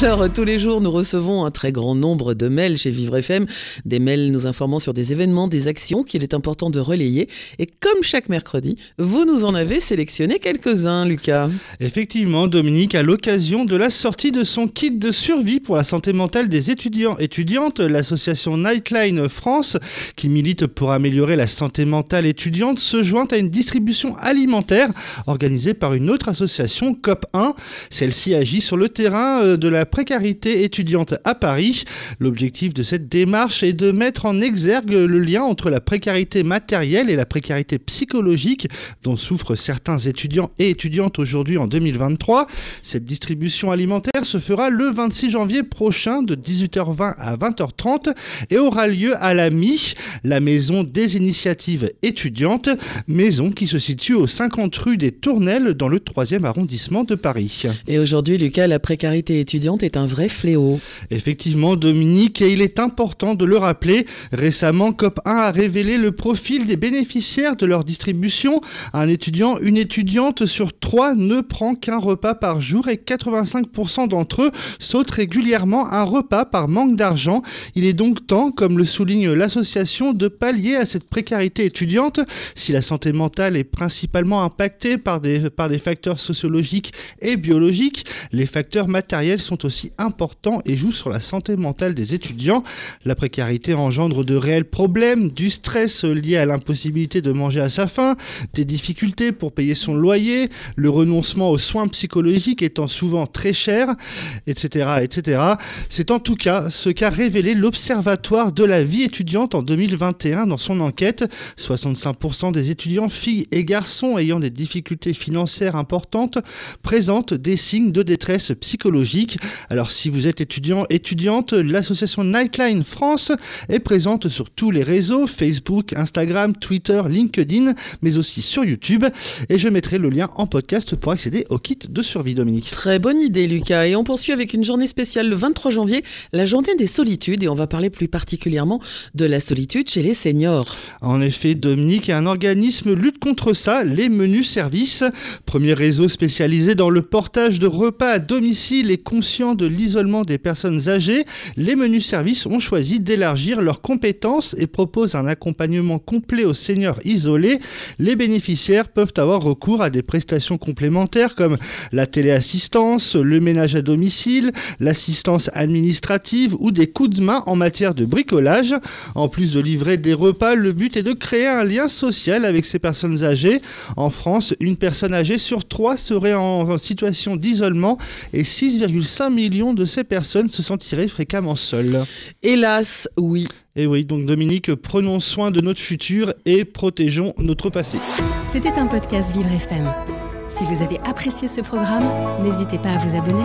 Alors, tous les jours, nous recevons un très grand nombre de mails chez Vivre FM, des mails nous informant sur des événements, des actions qu'il est important de relayer. Et comme chaque mercredi, vous nous en avez sélectionné quelques-uns, Lucas. Effectivement, Dominique, à l'occasion de la sortie de son kit de survie pour la santé mentale des étudiants étudiantes, l'association Nightline France, qui milite pour améliorer la santé mentale étudiante, se joint à une distribution alimentaire organisée par une autre association, COP1. Celle-ci agit sur le terrain euh, de la précarité étudiante à Paris. L'objectif de cette démarche est de mettre en exergue le lien entre la précarité matérielle et la précarité psychologique dont souffrent certains étudiants et étudiantes aujourd'hui en 2023. Cette distribution alimentaire se fera le 26 janvier prochain de 18h20 à 20h30 et aura lieu à la MI, la maison des initiatives étudiantes, maison qui se situe au 50 rue des Tournelles dans le 3e arrondissement de Paris. Et aujourd'hui, Lucas, la précarité étudiante est un vrai fléau. Effectivement, Dominique, et il est important de le rappeler, récemment, COP1 a révélé le profil des bénéficiaires de leur distribution. Un étudiant, une étudiante sur trois ne prend qu'un repas par jour et 85% d'entre eux sautent régulièrement un repas par manque d'argent. Il est donc temps, comme le souligne l'association, de pallier à cette précarité étudiante. Si la santé mentale est principalement impactée par des, par des facteurs sociologiques et biologiques, les facteurs matériels sont aussi importants et jouent sur la santé mentale des étudiants. La précarité engendre de réels problèmes, du stress lié à l'impossibilité de manger à sa faim, des difficultés pour payer son loyer, le renoncement aux soins psychologiques étant souvent très cher, etc. etc. C'est en tout cas ce qu'a révélé l'Observatoire de la vie étudiante en 2021 dans son enquête. 65% des étudiants, filles et garçons ayant des difficultés financières importantes présentent des signes de détresse psychologique. Alors si vous êtes étudiant, étudiante, l'association Nightline France est présente sur tous les réseaux, Facebook, Instagram, Twitter, LinkedIn, mais aussi sur YouTube. Et je mettrai le lien en podcast pour accéder au kit de survie, Dominique. Très bonne idée, Lucas. Et on poursuit avec une journée spéciale le 23 janvier, la journée des solitudes. Et on va parler plus particulièrement de la solitude chez les seniors. En effet, Dominique, un organisme lutte contre ça, les menus services. Premier réseau spécialisé dans le portage de repas à domicile et de l'isolement des personnes âgées, les menus services ont choisi d'élargir leurs compétences et proposent un accompagnement complet aux seniors isolés. Les bénéficiaires peuvent avoir recours à des prestations complémentaires comme la téléassistance, le ménage à domicile, l'assistance administrative ou des coups de main en matière de bricolage. En plus de livrer des repas, le but est de créer un lien social avec ces personnes âgées. En France, une personne âgée sur trois serait en situation d'isolement et 6,5 millions de ces personnes se sentiraient fréquemment seules. Hélas, oui. Et oui, donc Dominique, prenons soin de notre futur et protégeons notre passé. C'était un podcast Vivre FM. Si vous avez apprécié ce programme, n'hésitez pas à vous abonner.